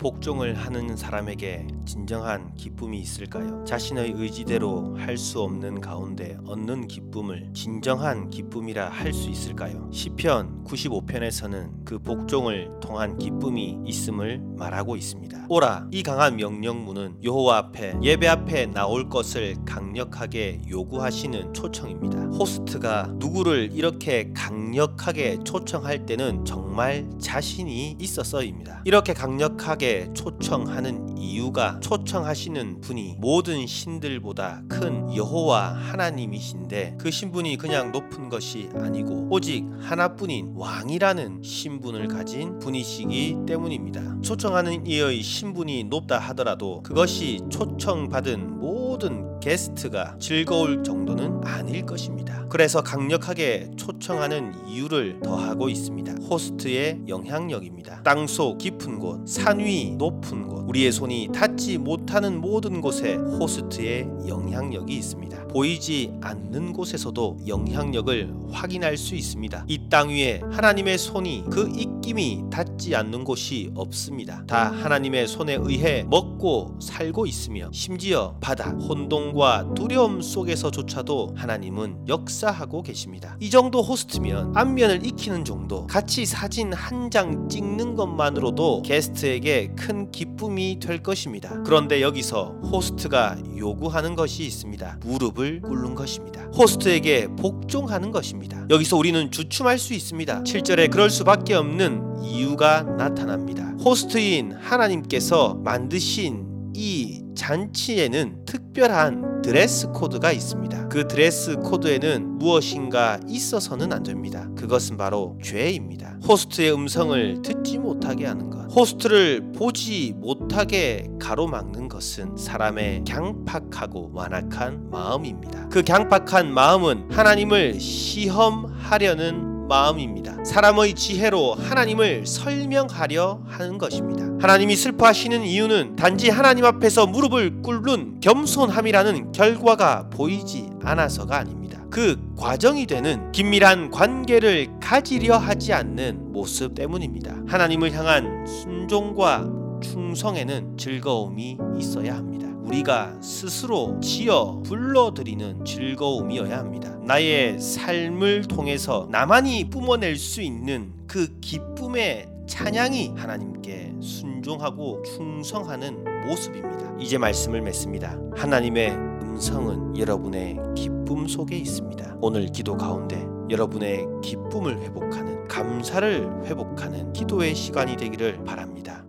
복종을 하는 사람에게 진정한 기쁨이 있을까요? 자신의 의지대로 할 수 없는 가운데 얻는 기쁨을 진정한 기쁨이라 할 수 있을까요? 시편 95편에서는 그 복종을 통한 기쁨이 있음을 말하고 있습니다. 오라 이 강한 명령문은 여호와 앞에 예배 앞에 나올 것을 강력하게 요구하시는 초청입니다. 호스트가 누구를 이렇게 강력하게 초청할 때는 정말 자신이 있어서입니다. 이렇게 강력하게 초청하는 이유가 초청하시는 분이 모든 신들보다 큰 여호와 하나님이신데 그 신분이 그냥 높은 것이 아니고 오직 하나뿐인 왕이라는 신분을 가진 분이시기 때문입니다. 초청하는 이의 신분이 높다 하더라도 그것이 초청받은 모든 게스트가 즐거울 정도는 아닐 것입니다. 그래서 강력하게 초청하는 이유를 더하고 있습니다. 호스트의 영향력입니다. 땅속 깊은 곳, 산 위 높은 곳, 우리의 손이 닿지 못하는 모든 곳에 호스트의 영향력이 있습니다. 보이지 않는 곳에서도 영향력을 확인할 수 있습니다. 이 땅 위에 하나님의 손이 그 입김이 닿지 않는 곳이 없습니다. 다 하나님의 손에 의해 먹고 살고 있으며 심지어 바다, 혼 돈과 두려움 속에서조차도 하나님은 역사하고 계십니다. 이 정도 호스트면 안면을 익히는 정도, 같이 사진 한 장 찍는 것만으로도 게스트에게 큰 기쁨이 될 것입니다. 그런데 여기서 호스트가 요구하는 것이 있습니다. 무릎을 꿇는 것입니다. 호스트에게 복종하는 것입니다. 여기서 우리는 주춤할 수 있습니다. 7절에 그럴 수밖에 없는 이유가 나타납니다. 호스트인 하나님께서 만드신 이 잔치에는 특별한 드레스 코드가 있습니다. 그 드레스 코드에는 무엇인가 있어서는 안 됩니다. 그것은 바로 죄입니다. 호스트의 음성을 듣지 못하게 하는 것. 호스트를 보지 못하게 가로막는 것은 사람의 강팍하고 완악한 마음입니다. 그 강팍한 마음은 하나님을 시험하려는 마음입니다. 사람의 지혜로 하나님을 설명하려 하는 것입니다. 하나님이 슬퍼하시는 이유는 단지 하나님 앞에서 무릎을 꿇는 겸손함이라는 결과가 보이지 않아서가 아닙니다. 그 과정이 되는 긴밀한 관계를 가지려 하지 않는 모습 때문입니다. 하나님을 향한 순종과 충성에는 즐거움이 있어야 합니다. 우리가 스스로 지어 불러들이는 즐거움이어야 합니다. 나의 삶을 통해서 나만이 뿜어낼 수 있는 그 기쁨의 찬양이 하나님께 순종하고 충성하는 모습입니다. 이제 말씀을 맺습니다. 하나님의 음성은 여러분의 기쁨 속에 있습니다. 오늘 기도 가운데 여러분의 기쁨을 회복하는 감사를 회복하는 기도의 시간이 되기를 바랍니다.